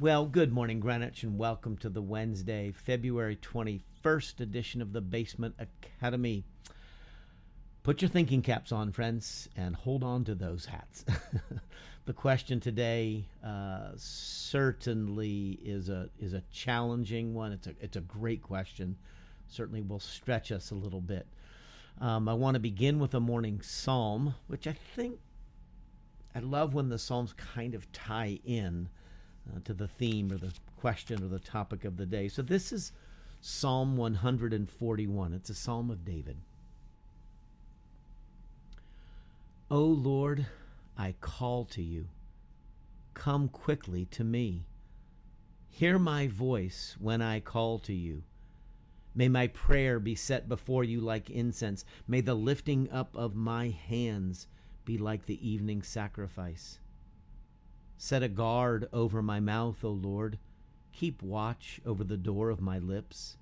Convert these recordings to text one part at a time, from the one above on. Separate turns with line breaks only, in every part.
Well, good morning, Greenwich, and welcome to the Wednesday, February 21st edition of the Basement Academy. Put your thinking caps on, friends, and hold on to those hats. the question today uh, certainly is a is a challenging one. It's a it's a great question. Certainly will stretch us a little bit. Um, I want to begin with a morning psalm, which I think I love when the psalms kind of tie in uh, to the theme or the question or the topic of the day. So this is Psalm 141. It's a psalm of David. O Lord, I call to you. Come quickly to me. Hear my voice when I call to you. May my prayer be set before you like incense. May the lifting up of my hands be like the evening sacrifice. Set a guard over my mouth, O Lord. Keep watch over the door of my lips.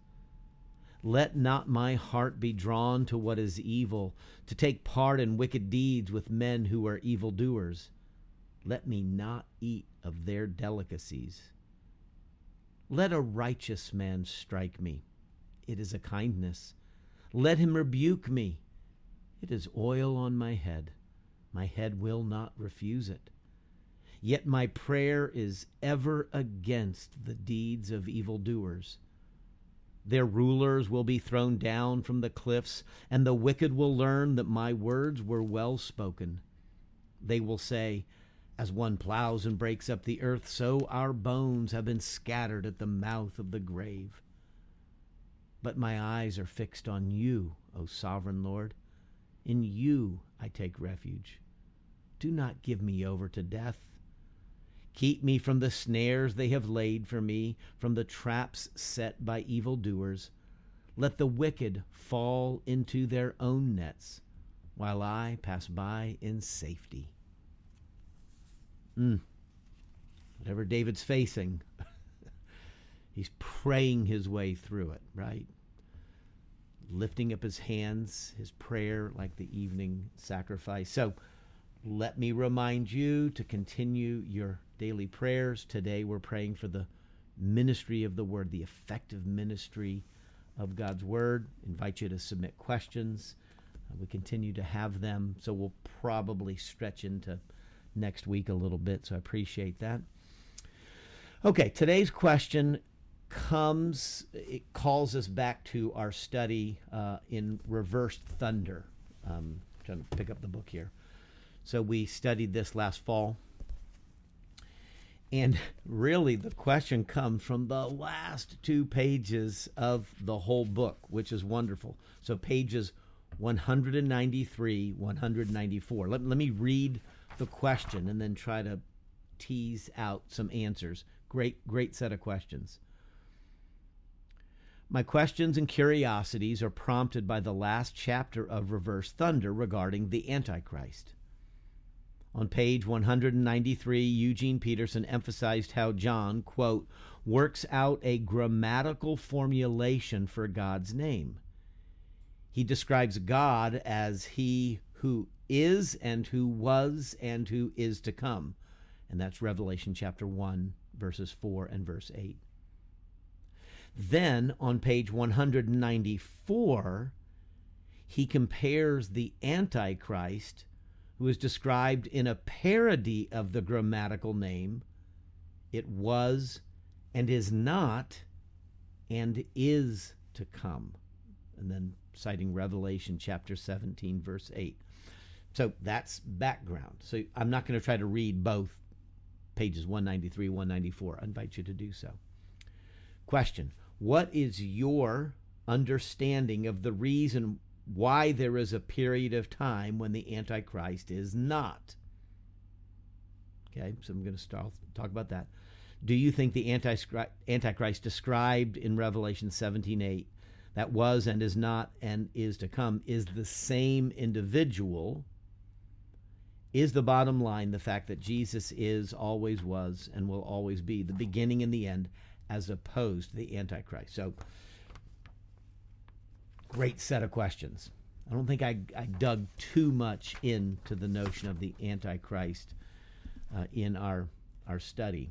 Let not my heart be drawn to what is evil, to take part in wicked deeds with men who are evildoers. Let me not eat of their delicacies. Let a righteous man strike me. It is a kindness. Let him rebuke me. It is oil on my head. My head will not refuse it. Yet my prayer is ever against the deeds of evildoers. Their rulers will be thrown down from the cliffs, and the wicked will learn that my words were well spoken. They will say, As one plows and breaks up the earth, so our bones have been scattered at the mouth of the grave. But my eyes are fixed on you, O sovereign Lord. In you I take refuge. Do not give me over to death Keep me from the snares they have laid for me, from the traps set by evildoers. Let the wicked fall into their own nets, while I pass by in safety. Mm. Whatever David's facing, he's praying his way through it, right? Lifting up his hands, his prayer like the evening sacrifice. So let me remind you to continue your daily prayers. Today we're praying for the ministry of the word, the effective ministry of God's word. Invite you to submit questions. Uh, we continue to have them, so we'll probably stretch into next week a little bit, so I appreciate that. Okay, today's question comes, it calls us back to our study uh, in reversed thunder. Um, trying to pick up the book here. So we studied this last fall and really, the question comes from the last two pages of the whole book, which is wonderful. So, pages 193, 194. Let, let me read the question and then try to tease out some answers. Great, great set of questions. My questions and curiosities are prompted by the last chapter of Reversed Thunder regarding the Antichrist. On page 193, Eugene Peterson emphasized how John, quote, works out a grammatical formulation for God's name. He describes God as he who is and who was and who is to come. And that's Revelation chapter 1, verses 4 and verse 8. Then on page 194, he compares the Antichrist who is described in a parody of the grammatical name, it was and is not and is to come. And then citing Revelation chapter 17, verse 8. So that's background. So I'm not going to try to read both pages 193, 194. I invite you to do so. Question What is your understanding of the reason why there is a period of time when the Antichrist is not. Okay, so I'm going to start talk about that. Do you think the Antichrist described in Revelation 17:8 that was and is not and is to come is the same individual? Is the bottom line the fact that Jesus is, always was, and will always be the beginning and the end, as opposed to the Antichrist? So great set of questions. I don't think I, I dug too much into the notion of the Antichrist uh, in our, our study.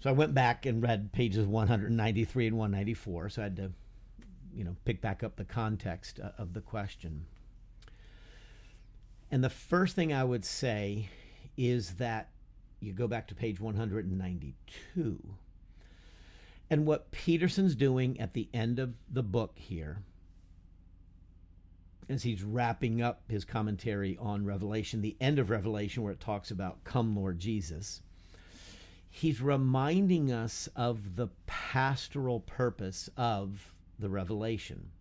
So I went back and read pages 193 and 194. So I had to, you know, pick back up the context uh, of the question. And the first thing I would say is that you go back to page 192. And what Peterson's doing at the end of the book here, as he's wrapping up his commentary on Revelation, the end of Revelation, where it talks about, Come, Lord Jesus, he's reminding us of the pastoral purpose of the Revelation.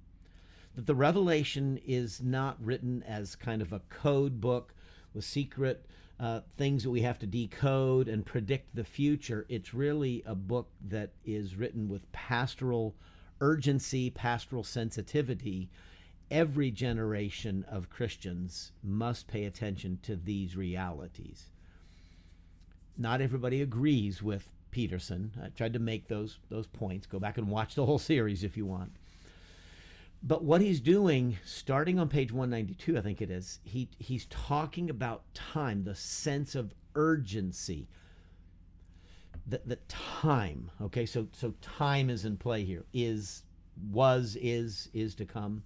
That the revelation is not written as kind of a code book with secret uh, things that we have to decode and predict the future. It's really a book that is written with pastoral urgency, pastoral sensitivity. Every generation of Christians must pay attention to these realities. Not everybody agrees with Peterson. I tried to make those those points. Go back and watch the whole series if you want. But what he's doing, starting on page 192, I think it is, he, he's talking about time, the sense of urgency. The, the time, okay, so so time is in play here. Is, was, is, is to come.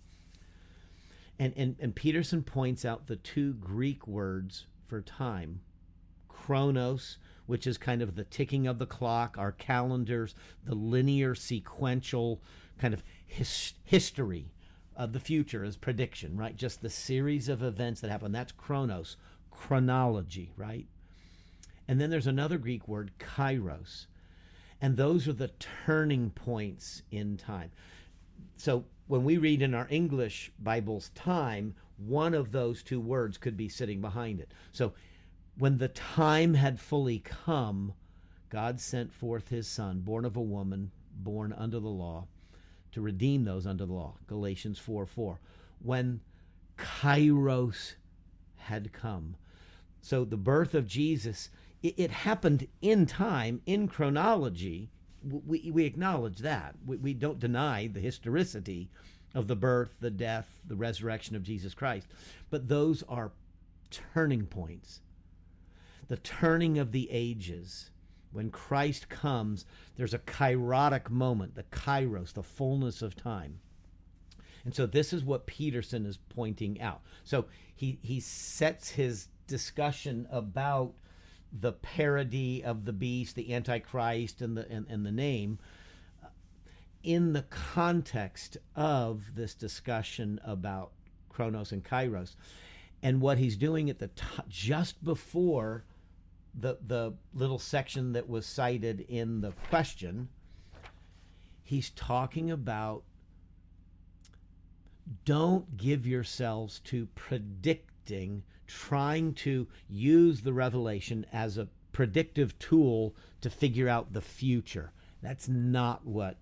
And, and, and Peterson points out the two Greek words for time chronos, which is kind of the ticking of the clock, our calendars, the linear sequential kind of his, history of the future is prediction, right? Just the series of events that happen. That's chronos, chronology, right? And then there's another Greek word, kairos. And those are the turning points in time. So when we read in our English Bible's time, one of those two words could be sitting behind it. So when the time had fully come, God sent forth his son, born of a woman, born under the law to redeem those under the law. Galatians 4 4. When Kairos had come. So the birth of Jesus, it, it happened in time, in chronology. We, we acknowledge that. We, we don't deny the historicity of the birth, the death, the resurrection of Jesus Christ. But those are turning points. The turning of the ages when Christ comes, there's a kairotic moment, the kairos, the fullness of time. And so this is what Peterson is pointing out. So he, he sets his discussion about the parody of the beast, the Antichrist, and the, and, and the name uh, in the context of this discussion about Chronos and Kairos. And what he's doing at the top, just before the the little section that was cited in the question, he's talking about don't give yourselves to predicting, trying to use the revelation as a predictive tool to figure out the future. That's not what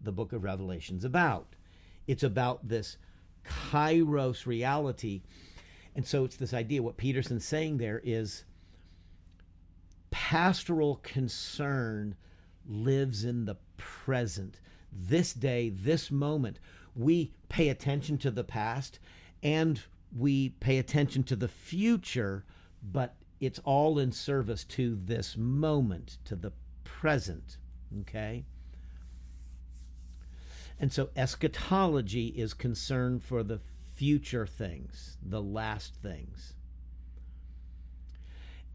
the book of Revelation's about. It's about this kairos reality. And so it's this idea what Peterson's saying there is pastoral concern lives in the present. This day, this moment, we pay attention to the past and we pay attention to the future, but it's all in service to this moment, to the present. Okay? And so eschatology is concerned for the future things, the last things.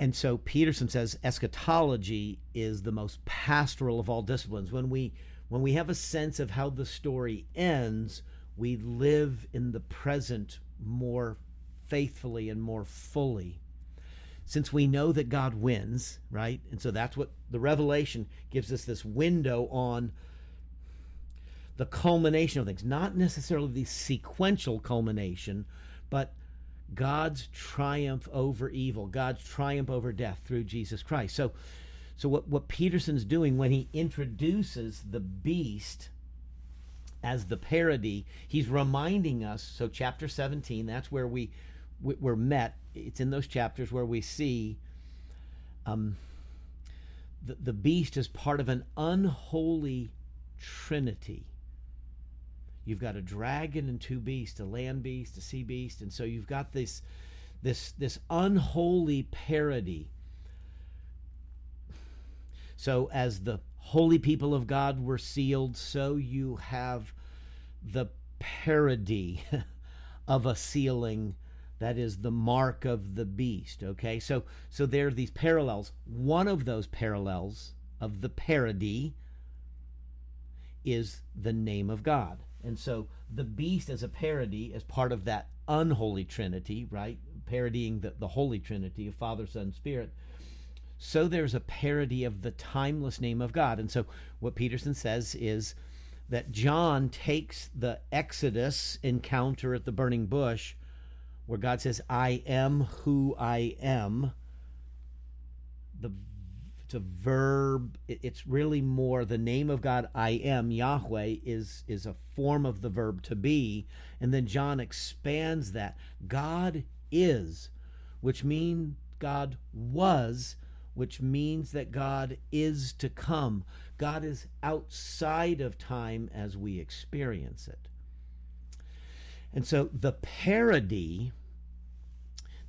And so Peterson says eschatology is the most pastoral of all disciplines. When we when we have a sense of how the story ends, we live in the present more faithfully and more fully. Since we know that God wins, right? And so that's what the revelation gives us this window on the culmination of things, not necessarily the sequential culmination, but God's triumph over evil, God's triumph over death through Jesus Christ. So, so what, what Peterson's doing when he introduces the beast as the parody, he's reminding us. So, chapter 17, that's where we, we're met. It's in those chapters where we see um, the, the beast is part of an unholy trinity You've got a dragon and two beasts, a land beast, a sea beast, and so you've got this this this unholy parody. So, as the holy people of God were sealed, so you have the parody of a sealing that is the mark of the beast okay? So so there are these parallels. One of those parallels of the parody is the name of god and so the beast as a parody as part of that unholy trinity right? Parodying the, the holy trinity of father son spirit. So there's a parody of the timeless name of god. And so what peterson says is that John takes the Exodus encounter at the burning bush, where God says, I am who I am. The it's a verb. It's really more the name of God, I am, Yahweh, is, is a form of the verb to be. And then John expands that. God is, which means God was, which means that God is to come. God is outside of time as we experience it. And so the parody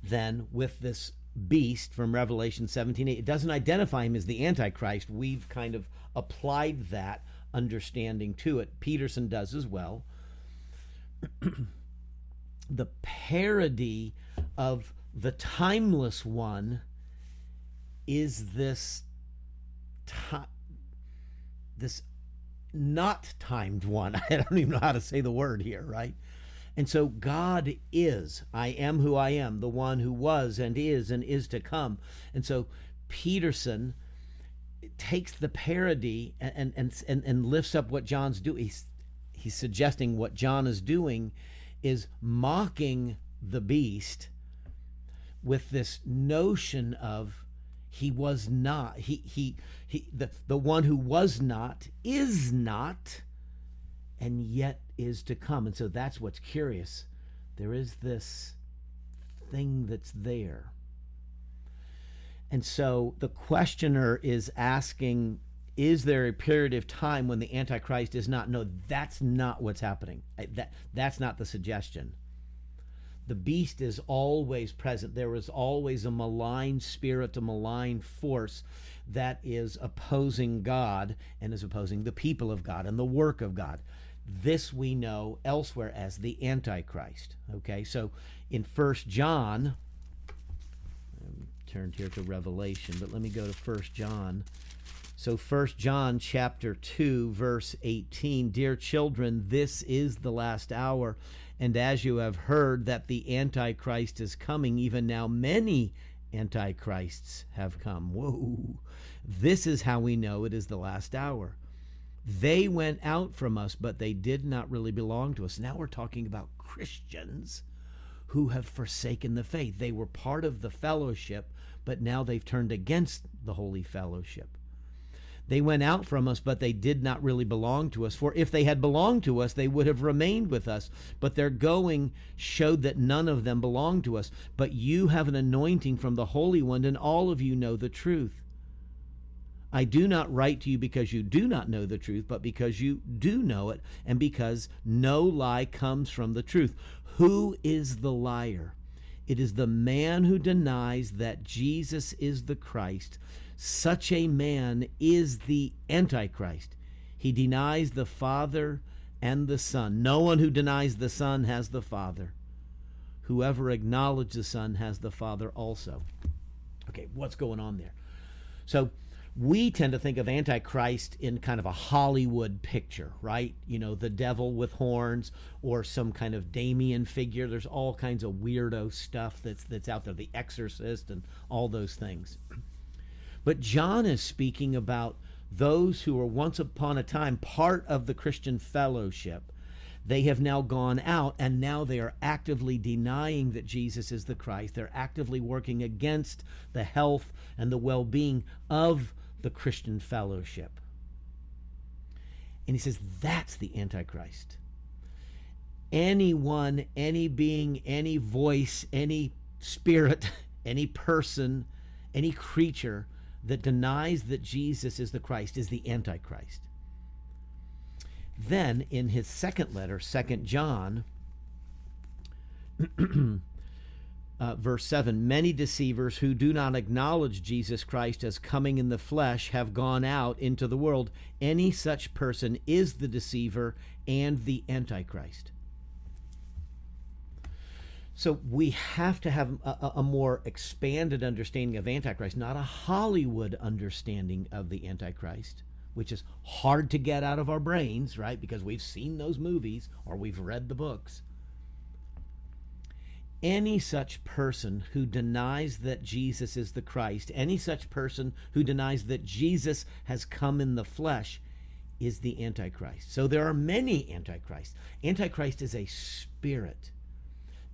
then with this beast from Revelation 17 8. it doesn't identify him as the Antichrist. We've kind of applied that understanding to it. Peterson does as well. the parody of the timeless one is this this not timed one. I don't even know how to say the word here, right? And so God is, I am who I am, the one who was and is and is to come. And so Peterson takes the parody and and and, and lifts up what John's doing. He's, he's suggesting what John is doing is mocking the beast with this notion of he was not he he he the, the one who was not is not and yet is to come. And so that's what's curious. There is this thing that's there. And so the questioner is asking is there a period of time when the antichrist is not? No that's not what's happening. That that's not the suggestion. The beast is always present. There is always a malign spirit, a malign force that is opposing God and is opposing the people of God and the work of God. This we know elsewhere as the Antichrist. Okay, so in First John, turned here to Revelation, but let me go to First John. So First John chapter 2 verse 18, dear children, this is the last hour and as you have heard that the Antichrist is coming, even now many Antichrists have come. Whoa. This is how we know it is the last hour. They went out from us, but they did not really belong to us. Now we're talking about Christians who have forsaken the faith. They were part of the fellowship, but now they've turned against the holy fellowship. They went out from us, but they did not really belong to us. For if they had belonged to us, they would have remained with us. But their going showed that none of them belonged to us. But you have an anointing from the Holy One, and all of you know the truth. I do not write to you because you do not know the truth, but because you do know it, and because no lie comes from the truth. Who is the liar? It is the man who denies that Jesus is the Christ. Such a man is the Antichrist. He denies the Father and the Son. No one who denies the Son has the Father. Whoever acknowledges the Son has the Father also. Okay, what's going on there? So, we tend to think of Antichrist in kind of a Hollywood picture, right? You know, the devil with horns or some kind of Damien figure. There's all kinds of weirdo stuff that's that's out there, the exorcist and all those things. But John is speaking about those who were once upon a time part of the Christian fellowship. They have now gone out and now they are actively denying that Jesus is the Christ. They're actively working against the health and the well being of the Christian fellowship. And he says that's the Antichrist. Anyone, any being, any voice, any spirit, any person, any creature that denies that Jesus is the Christ is the Antichrist. Then in his second letter, Second John, uh, verse 7 Many deceivers who do not acknowledge Jesus Christ as coming in the flesh have gone out into the world. Any such person is the deceiver and the Antichrist. So we have to have a, a, more expanded understanding of Antichrist, not a Hollywood understanding of the Antichrist, which is hard to get out of our brains, right? Because we've seen those movies or we've read the books. Any such person who denies that Jesus is the Christ, any such person who denies that Jesus has come in the flesh, is the Antichrist. So there are many Antichrists. Antichrist is a spirit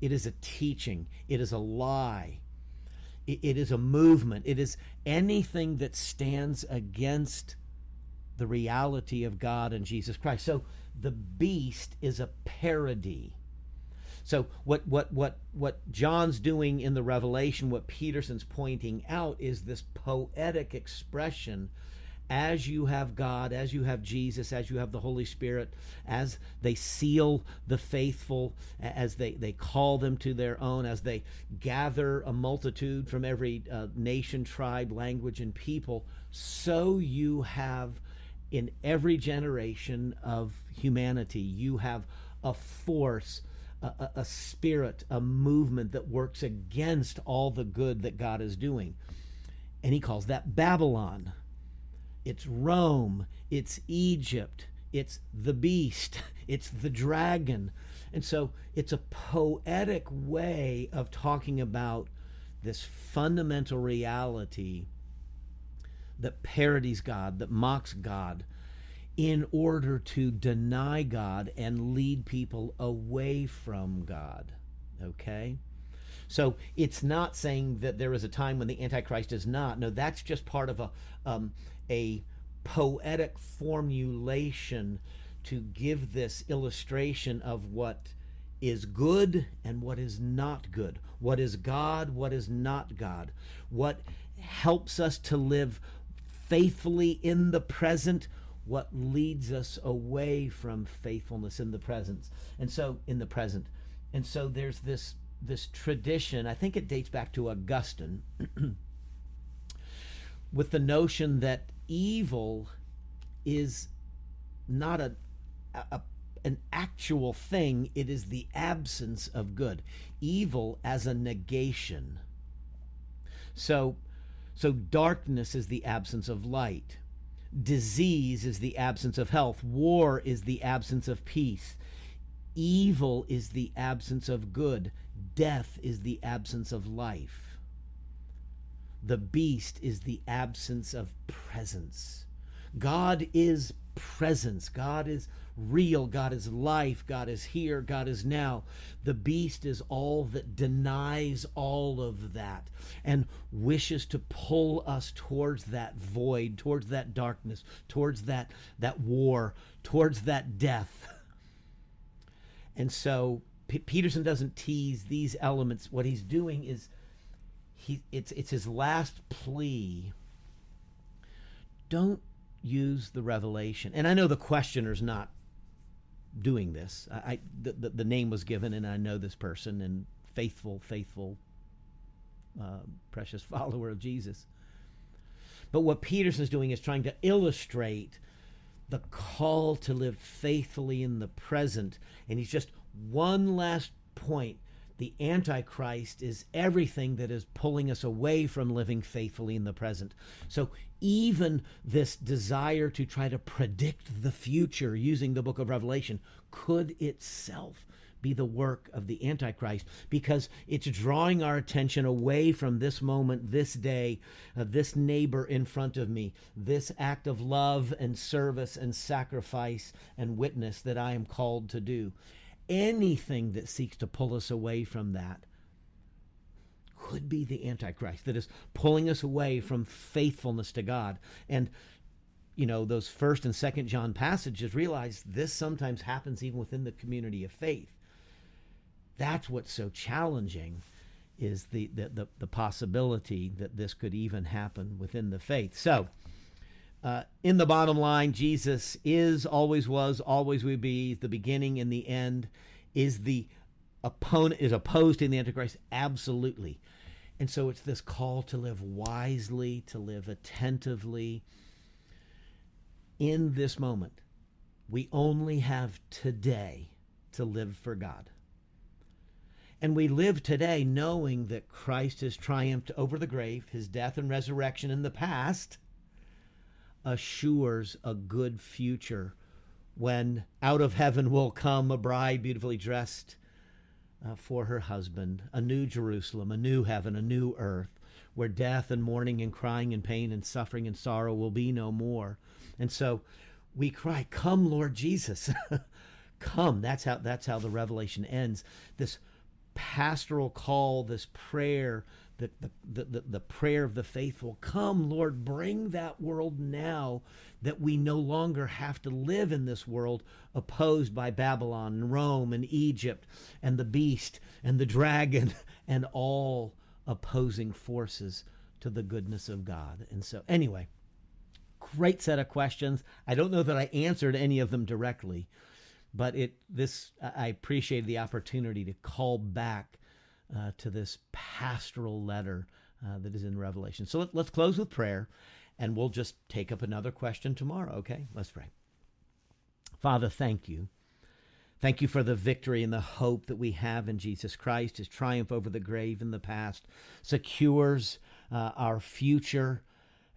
it is a teaching. It is a lie. It, it is a movement. It is anything that stands against the reality of God and Jesus Christ. So the beast is a parody. So what what what what John's doing in the Revelation, what Peterson's pointing out is this poetic expression as you have God, as you have Jesus, as you have the Holy Spirit, as they seal the faithful, as they, they call them to their own, as they gather a multitude from every uh, nation, tribe, language, and people, so you have in every generation of humanity, you have a force. A, a, spirit, a movement that works against all the good that God is doing. And he calls that Babylon it's Rome, it's Egypt, it's the beast, it's the dragon. And so it's a poetic way of talking about this fundamental reality that parodies God, that mocks God, in order to deny God and lead people away from God. Okay? So it's not saying that there is a time when the Antichrist is not. No, that's just part of a um, a poetic formulation to give this illustration of what is good and what is not good, what is God, what is not God, what helps us to live faithfully in the present, what leads us away from faithfulness in the presence. And so in the present. And so there's this this tradition, I think it dates back to Augustine, with the notion that evil is not a, a an actual thing, it is the absence of good. Evil as a negation. So so darkness is the absence of light. Disease is the absence of health. War is the absence of peace. Evil is the absence of good. Death is the absence of life. The beast is the absence of presence. God is presence. God is real. God is life. God is here. God is now. The beast is all that denies all of that and wishes to pull us towards that void, towards that darkness, towards that, that war, towards that death. And so P- Peterson doesn't tease these elements. What he's doing is he it's it's his last plea. Don't use the revelation. And I know the questioner's not doing this. I, I the, the, name was given, and I know this person and faithful, faithful, uh, precious follower of Jesus. But what Peterson's doing is trying to illustrate the call to live faithfully in the present, and he's just one last point the Antichrist is everything that is pulling us away from living faithfully in the present. So, even this desire to try to predict the future using the book of Revelation could itself be the work of the Antichrist because it's drawing our attention away from this moment, this day, uh, this neighbor in front of me, this act of love and service and sacrifice and witness that I am called to do anything that seeks to pull us away from that could be the Antichrist that is pulling us away from faithfulness to God. And, you know, those first and second John passages realize this sometimes happens even within the community of faith. That's what's so challenging is the, the, the, the possibility that this could even happen within the faith. So, uh, in the bottom line, Jesus is, always was, always will be, the beginning and the end, is the opponent is opposed to the Antichrist? Absolutely. And so it's this call to live wisely, to live attentively in this moment. We only have today to live for God. And we live today knowing that Christ has triumphed over the grave, his death and resurrection in the past assures a good future when out of heaven will come a bride beautifully dressed uh, for her husband, a new Jerusalem, a new heaven, a new earth, where death and mourning and crying and pain and suffering and sorrow will be no more. And so we cry, Come, Lord Jesus. Come. That's how that's how the revelation ends. This pastoral call, this prayer, the, the, the, the, prayer of the faithful Come, Lord, bring that world now that we no longer have to live in this world opposed by Babylon and Rome and Egypt and the beast and the dragon and all opposing forces to the goodness of God. And so, anyway, great set of questions. I don't know that I answered any of them directly but it this I appreciated the opportunity to call back uh, to this pastoral letter uh, that is in Revelation. So let, let's close with prayer, and we'll just take up another question tomorrow. Okay, let's pray. Father, thank you. Thank you for the victory and the hope that we have in Jesus Christ. His triumph over the grave in the past secures uh, our future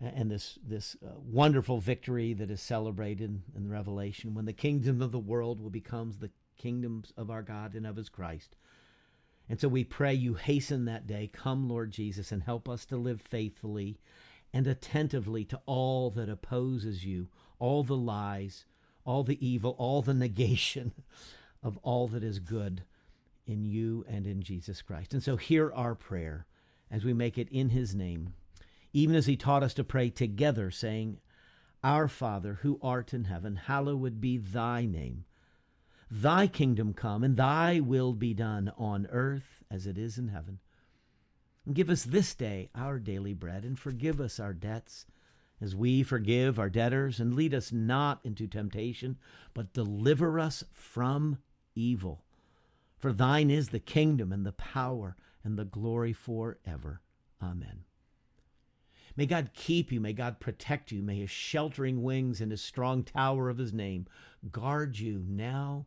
and this this uh, wonderful victory that is celebrated in Revelation when the kingdom of the world will become the kingdoms of our God and of his Christ. And so we pray you hasten that day. Come, Lord Jesus, and help us to live faithfully and attentively to all that opposes you, all the lies, all the evil, all the negation of all that is good in you and in Jesus Christ. And so hear our prayer as we make it in his name even as he taught us to pray together, saying, Our Father, who art in heaven, hallowed be thy name. Thy kingdom come, and thy will be done on earth as it is in heaven. And give us this day our daily bread, and forgive us our debts, as we forgive our debtors, and lead us not into temptation, but deliver us from evil. For thine is the kingdom, and the power, and the glory forever. Amen. May God keep you. May God protect you. May his sheltering wings and his strong tower of his name guard you now